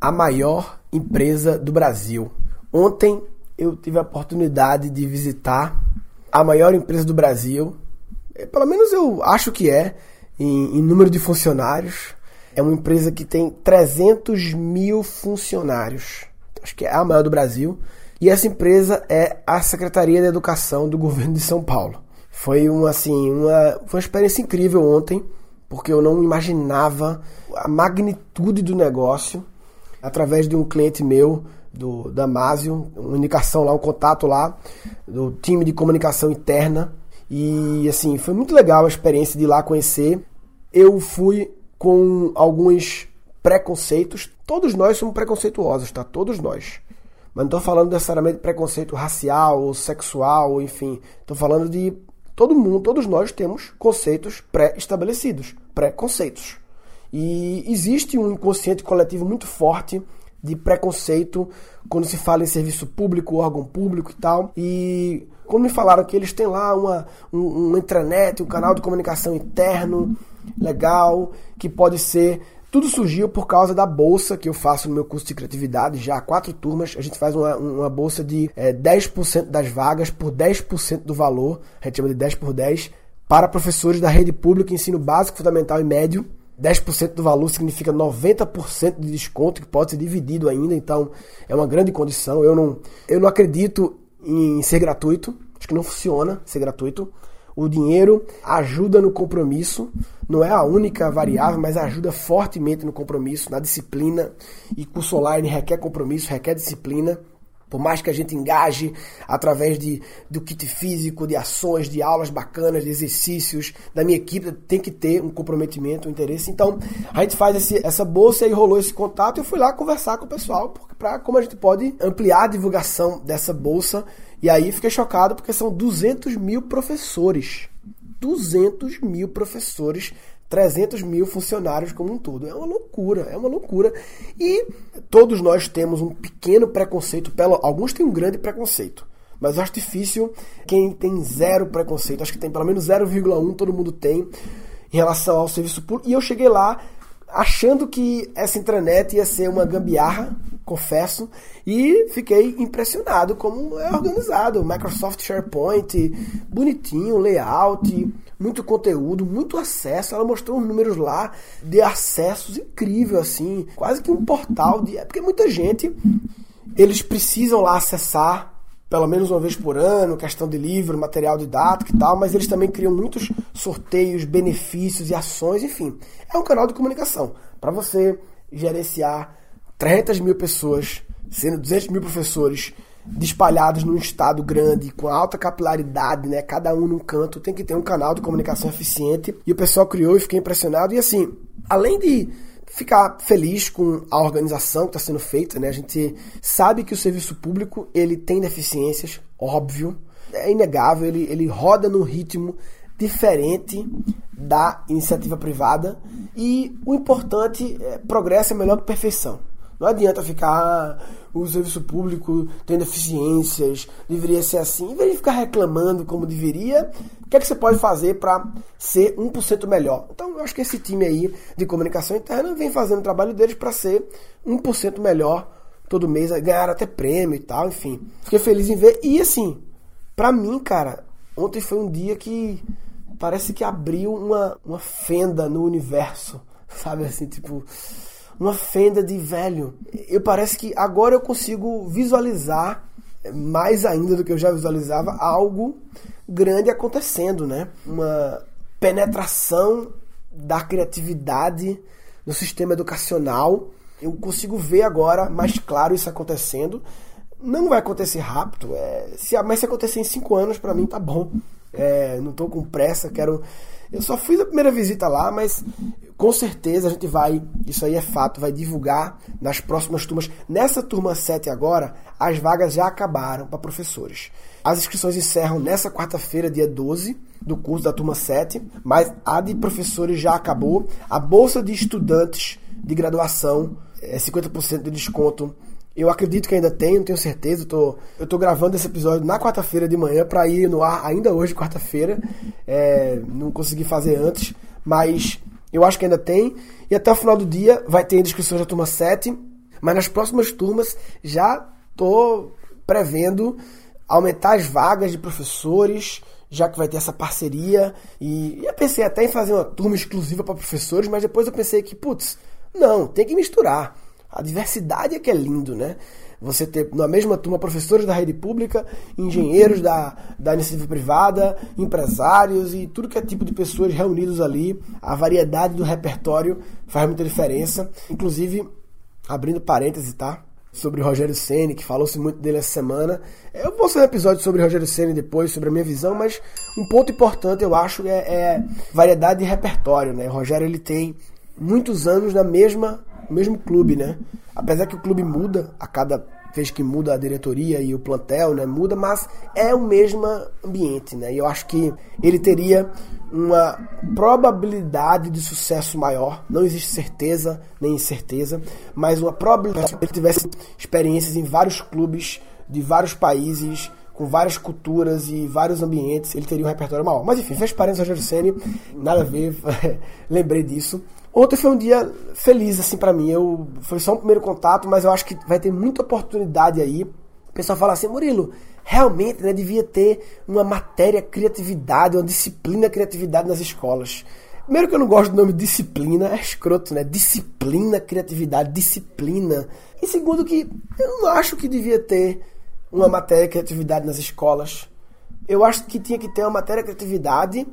a maior empresa do Brasil. Ontem eu tive a oportunidade de visitar a maior empresa do Brasil. É, pelo menos eu acho que é, em, em número de funcionários. É uma empresa que tem 300 mil funcionários. Acho que é a maior do Brasil. E essa empresa é a Secretaria de Educação do governo de São Paulo. Foi uma, assim, uma, foi uma experiência incrível ontem, porque eu não imaginava a magnitude do negócio através de um cliente meu do Damásio, uma indicação lá, um contato lá do time de comunicação interna. E assim, foi muito legal a experiência de ir lá conhecer. Eu fui com alguns preconceitos. Todos nós somos preconceituosos, tá? Todos nós. Mas não estou falando necessariamente de preconceito racial ou sexual, enfim. Estou falando de todo mundo, todos nós temos conceitos pré-estabelecidos, preconceitos. E existe um inconsciente coletivo muito forte de preconceito quando se fala em serviço público, órgão público e tal. E como me falaram que eles têm lá uma, um, um intranet, um canal de comunicação interno legal, que pode ser tudo surgiu por causa da bolsa que eu faço no meu curso de criatividade, já há quatro turmas. A gente faz uma, uma bolsa de é, 10% das vagas por 10% do valor, a gente chama de 10 por 10, para professores da rede pública, ensino básico, fundamental e médio. 10% do valor significa 90% de desconto, que pode ser dividido ainda, então é uma grande condição. Eu não, eu não acredito em ser gratuito, acho que não funciona ser gratuito. O dinheiro ajuda no compromisso, não é a única variável, mas ajuda fortemente no compromisso, na disciplina. E curso online requer compromisso, requer disciplina. Por mais que a gente engaje através de, do kit físico, de ações, de aulas bacanas, de exercícios, da minha equipe, tem que ter um comprometimento, um interesse. Então, a gente faz esse, essa bolsa e rolou esse contato. Eu fui lá conversar com o pessoal para como a gente pode ampliar a divulgação dessa bolsa. E aí fiquei chocado porque são 200 mil professores. 200 mil professores 300 mil funcionários como um todo. É uma loucura, é uma loucura. E todos nós temos um pequeno preconceito, pelo, alguns têm um grande preconceito. Mas eu acho difícil quem tem zero preconceito. Acho que tem pelo menos 0,1 todo mundo tem em relação ao serviço público. E eu cheguei lá achando que essa intranet ia ser uma gambiarra, confesso, e fiquei impressionado como é organizado. Microsoft SharePoint, bonitinho, layout, muito conteúdo, muito acesso. Ela mostrou uns números lá de acessos incrível assim, quase que um portal de, é porque muita gente eles precisam lá acessar pelo menos uma vez por ano, questão de livro, material didático e tal, mas eles também criam muitos sorteios, benefícios e ações, enfim. É um canal de comunicação para você gerenciar 300 mil pessoas, sendo 200 mil professores espalhados num estado grande, com alta capilaridade, né? Cada um num canto, tem que ter um canal de comunicação eficiente. E o pessoal criou e fiquei impressionado. E assim, além de ficar feliz com a organização que está sendo feita, né? A gente sabe que o serviço público ele tem deficiências, óbvio, é inegável, ele, ele roda num ritmo diferente da iniciativa privada e o importante é progresso é melhor que perfeição. Não adianta ficar, ah, o serviço público tem deficiências, deveria ser assim. Em vez de ficar reclamando como deveria, o que é que você pode fazer para ser 1% melhor? Então, eu acho que esse time aí de comunicação interna vem fazendo o trabalho deles para ser 1% melhor todo mês, ganhar até prêmio e tal, enfim. Fiquei feliz em ver. E assim, para mim, cara, ontem foi um dia que parece que abriu uma, uma fenda no universo, sabe assim, tipo uma fenda de velho. Eu parece que agora eu consigo visualizar mais ainda do que eu já visualizava algo grande acontecendo, né? Uma penetração da criatividade no sistema educacional. Eu consigo ver agora mais claro isso acontecendo. Não vai acontecer rápido, é, se, mas se acontecer em cinco anos, para mim tá bom. É, não estou com pressa, quero. Eu só fiz a primeira visita lá, mas com certeza a gente vai, isso aí é fato, vai divulgar nas próximas turmas. Nessa turma 7 agora, as vagas já acabaram para professores. As inscrições encerram nessa quarta-feira, dia 12, do curso da turma 7, mas a de professores já acabou. A bolsa de estudantes de graduação é 50% de desconto eu acredito que ainda tem, não tenho certeza. Eu tô, eu tô gravando esse episódio na quarta-feira de manhã para ir no ar ainda hoje, quarta-feira. É, não consegui fazer antes, mas eu acho que ainda tem. E até o final do dia vai ter inscrições da turma 7. Mas nas próximas turmas já estou prevendo aumentar as vagas de professores, já que vai ter essa parceria. E eu pensei até em fazer uma turma exclusiva para professores, mas depois eu pensei que, putz, não, tem que misturar. A diversidade é que é lindo, né? Você ter na mesma turma professores da rede pública, engenheiros da, da iniciativa privada, empresários e tudo que é tipo de pessoas reunidos ali. A variedade do repertório faz muita diferença. Inclusive, abrindo parênteses, tá? Sobre Rogério Ceni, que falou-se muito dele essa semana. Eu vou fazer um episódio sobre Rogério Ceni depois, sobre a minha visão, mas um ponto importante eu acho é, é variedade de repertório, né? O Rogério ele tem muitos anos na mesma mesmo clube, né? Apesar que o clube muda a cada vez que muda a diretoria e o plantel, né? Muda, mas é o mesmo ambiente, né? E eu acho que ele teria uma probabilidade de sucesso maior. Não existe certeza nem incerteza, mas uma probabilidade que ele tivesse experiências em vários clubes de vários países com várias culturas e vários ambientes, ele teria um repertório maior. Mas enfim, fez parênteses Rogério Ceni, nada a ver, lembrei disso. Ontem foi um dia feliz, assim, para mim. Eu, foi só um primeiro contato, mas eu acho que vai ter muita oportunidade aí. O pessoal fala assim, Murilo, realmente né, devia ter uma matéria criatividade, uma disciplina criatividade nas escolas. Primeiro que eu não gosto do nome disciplina, é escroto, né? Disciplina, criatividade, disciplina. E segundo que eu não acho que devia ter uma matéria criatividade nas escolas. Eu acho que tinha que ter uma matéria criatividade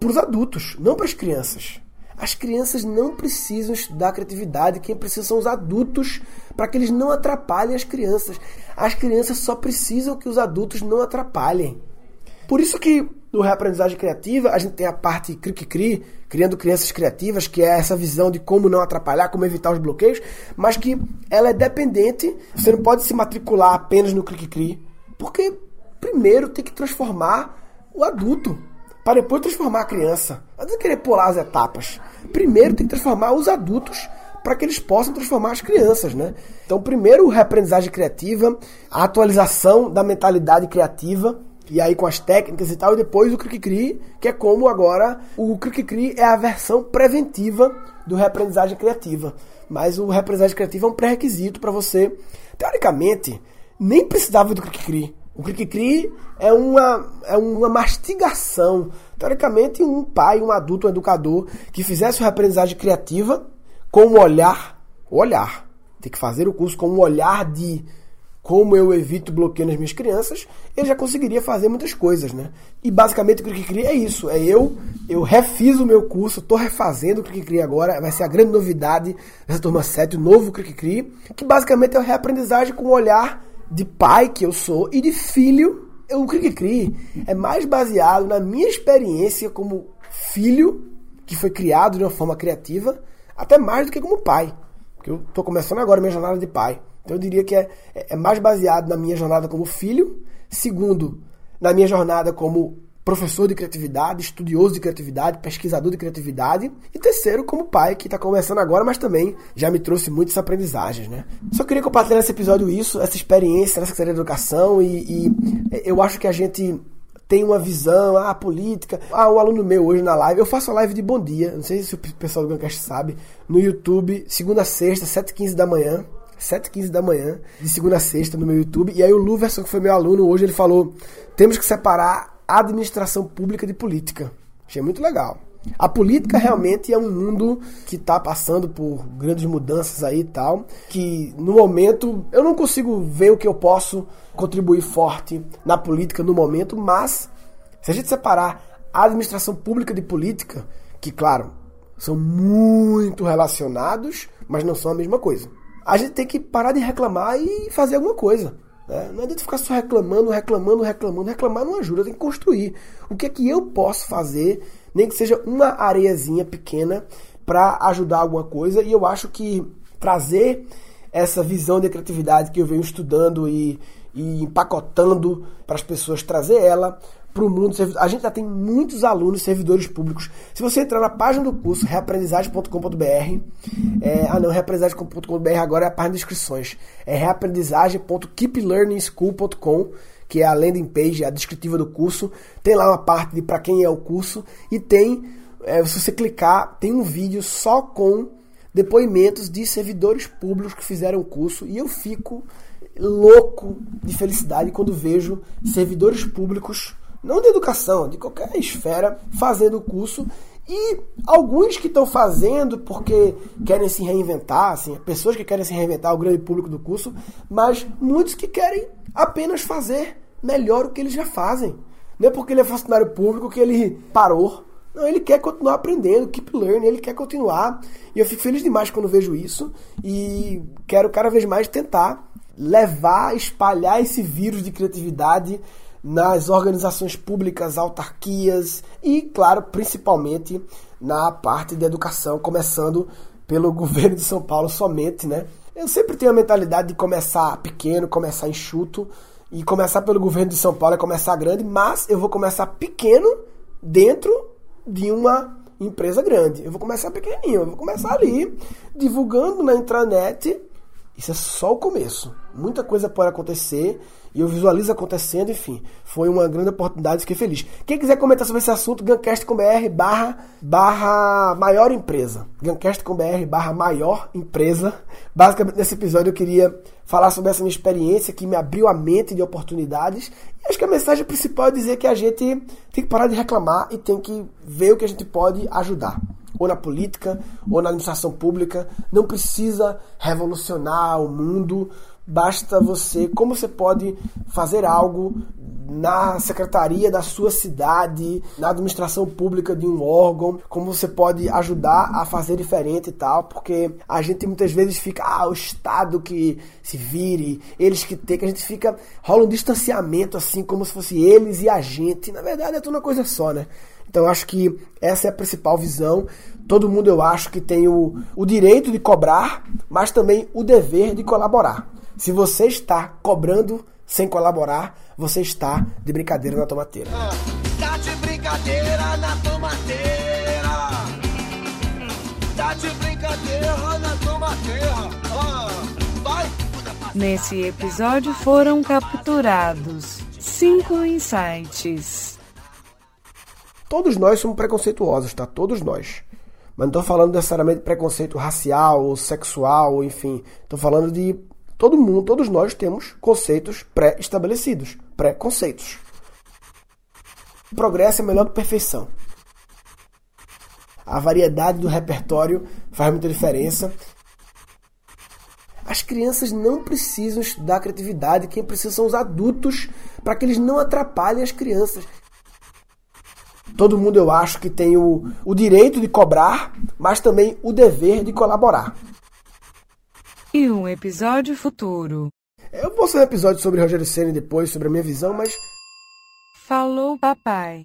para os adultos, não para as crianças. As crianças não precisam estudar criatividade, quem precisa são os adultos, para que eles não atrapalhem as crianças. As crianças só precisam que os adultos não atrapalhem. Por isso que no reaprendizagem criativa a gente tem a parte cri-cri, criando crianças criativas, que é essa visão de como não atrapalhar, como evitar os bloqueios, mas que ela é dependente, você não pode se matricular apenas no cri-cri, porque primeiro tem que transformar o adulto para depois transformar a criança. Não adianta querer pular as etapas. Primeiro tem que transformar os adultos para que eles possam transformar as crianças, né? Então, primeiro, reaprendizagem criativa, a atualização da mentalidade criativa, e aí com as técnicas e tal, e depois o Cri-Cri, que é como agora o Cri-Cri é a versão preventiva do reaprendizagem criativa. Mas o reaprendizagem criativa é um pré-requisito para você. Teoricamente, nem precisava do Cri-Cri. O cri-cri é uma, é uma mastigação. Teoricamente, um pai, um adulto, um educador que fizesse uma aprendizagem criativa com um olhar, olhar, tem que fazer o curso com um olhar de como eu evito bloqueio nas minhas crianças, ele já conseguiria fazer muitas coisas, né? E basicamente o Cri é isso, é eu, eu refiz o meu curso, estou refazendo o Cri agora, vai ser a grande novidade dessa turma 7, o novo Cri que basicamente é a reaprendizagem com um olhar de pai que eu sou e de filho, o Cri Cri é mais baseado na minha experiência como filho que foi criado de uma forma criativa, até mais do que como pai. Porque eu estou começando agora minha jornada de pai. Então eu diria que é, é mais baseado na minha jornada como filho, segundo, na minha jornada como professor de criatividade, estudioso de criatividade, pesquisador de criatividade. E terceiro, como pai, que está começando agora, mas também já me trouxe muitas aprendizagens, né? Só queria compartilhar nesse episódio isso, essa experiência na Secretaria de Educação e, e eu acho que a gente tem uma visão, ah, política. Ah, um aluno meu hoje na live, eu faço a live de bom dia, não sei se o pessoal do Gancast sabe, no YouTube, segunda a sexta, 7h15 da manhã. 7h15 da manhã, de segunda a sexta, no meu YouTube. E aí o Luverson, que foi meu aluno hoje, ele falou: temos que separar administração pública de política. Achei muito legal. A política realmente é um mundo que está passando por grandes mudanças aí e tal, que no momento eu não consigo ver o que eu posso contribuir forte na política no momento, mas se a gente separar a administração pública de política, que claro, são muito relacionados, mas não são a mesma coisa. A gente tem que parar de reclamar e fazer alguma coisa. É, não adianta ficar só reclamando, reclamando, reclamando. Reclamar não ajuda, tem que construir. O que é que eu posso fazer, nem que seja uma areiazinha pequena, para ajudar alguma coisa. E eu acho que trazer essa visão de criatividade que eu venho estudando e, e empacotando para as pessoas, trazer ela para o mundo. A gente já tem muitos alunos servidores públicos. Se você entrar na página do curso reaprendizagem.com.br, é, ah não, reaprendizagem.com.br agora é a página de inscrições. É reaprendizagem.keeplearningschool.com que é a landing page, a descritiva do curso. Tem lá uma parte de para quem é o curso e tem, é, se você clicar, tem um vídeo só com depoimentos de servidores públicos que fizeram o curso e eu fico louco de felicidade quando vejo servidores públicos, não de educação, de qualquer esfera, fazendo o curso e alguns que estão fazendo porque querem se reinventar, assim, pessoas que querem se reinventar, o grande público do curso, mas muitos que querem apenas fazer melhor o que eles já fazem. Não é porque ele é funcionário público que ele parou. Não, ele quer continuar aprendendo, keep learning, ele quer continuar. E eu fico feliz demais quando vejo isso. E quero cada vez mais tentar levar, espalhar esse vírus de criatividade nas organizações públicas, autarquias e, claro, principalmente na parte de educação, começando pelo governo de São Paulo somente, né? Eu sempre tenho a mentalidade de começar pequeno, começar enxuto, e começar pelo governo de São Paulo é começar grande, mas eu vou começar pequeno dentro de uma empresa grande. Eu vou começar pequenininho, eu vou começar ali divulgando na intranet. Isso é só o começo. Muita coisa pode acontecer e eu visualizo acontecendo, enfim. Foi uma grande oportunidade, fiquei feliz. Quem quiser comentar sobre esse assunto, gancast.com.br barra, barra maior empresa. gancast.com.br barra maior empresa. Basicamente, nesse episódio eu queria falar sobre essa minha experiência que me abriu a mente de oportunidades. E acho que a mensagem principal é dizer que a gente tem que parar de reclamar e tem que ver o que a gente pode ajudar ou na política, ou na administração pública. Não precisa revolucionar o mundo, basta você, como você pode fazer algo na secretaria da sua cidade, na administração pública de um órgão, como você pode ajudar a fazer diferente e tal, porque a gente muitas vezes fica, ah, o Estado que se vire, eles que tem, que a gente fica, rola um distanciamento assim, como se fosse eles e a gente, na verdade é tudo uma coisa só, né? Então acho que essa é a principal visão. Todo mundo eu acho que tem o, o direito de cobrar, mas também o dever de colaborar. Se você está cobrando sem colaborar, você está de brincadeira na tomateira. Ah, tá de brincadeira na tomateira. Tá de brincadeira na tomateira. Ah, vai. Nesse episódio foram capturados cinco insights. Todos nós somos preconceituosos, tá? Todos nós. Mas não estou falando necessariamente de preconceito racial ou sexual, enfim. Estou falando de Todo mundo, todos nós temos conceitos pré-estabelecidos, pré-conceitos. Progresso é melhor que perfeição. A variedade do repertório faz muita diferença. As crianças não precisam estudar criatividade, quem precisa são os adultos, para que eles não atrapalhem as crianças. Todo mundo, eu acho, que tem o, o direito de cobrar, mas também o dever de colaborar e um episódio futuro. Eu vou fazer um episódio sobre Rogério Senna depois, sobre a minha visão, mas. Falou, papai.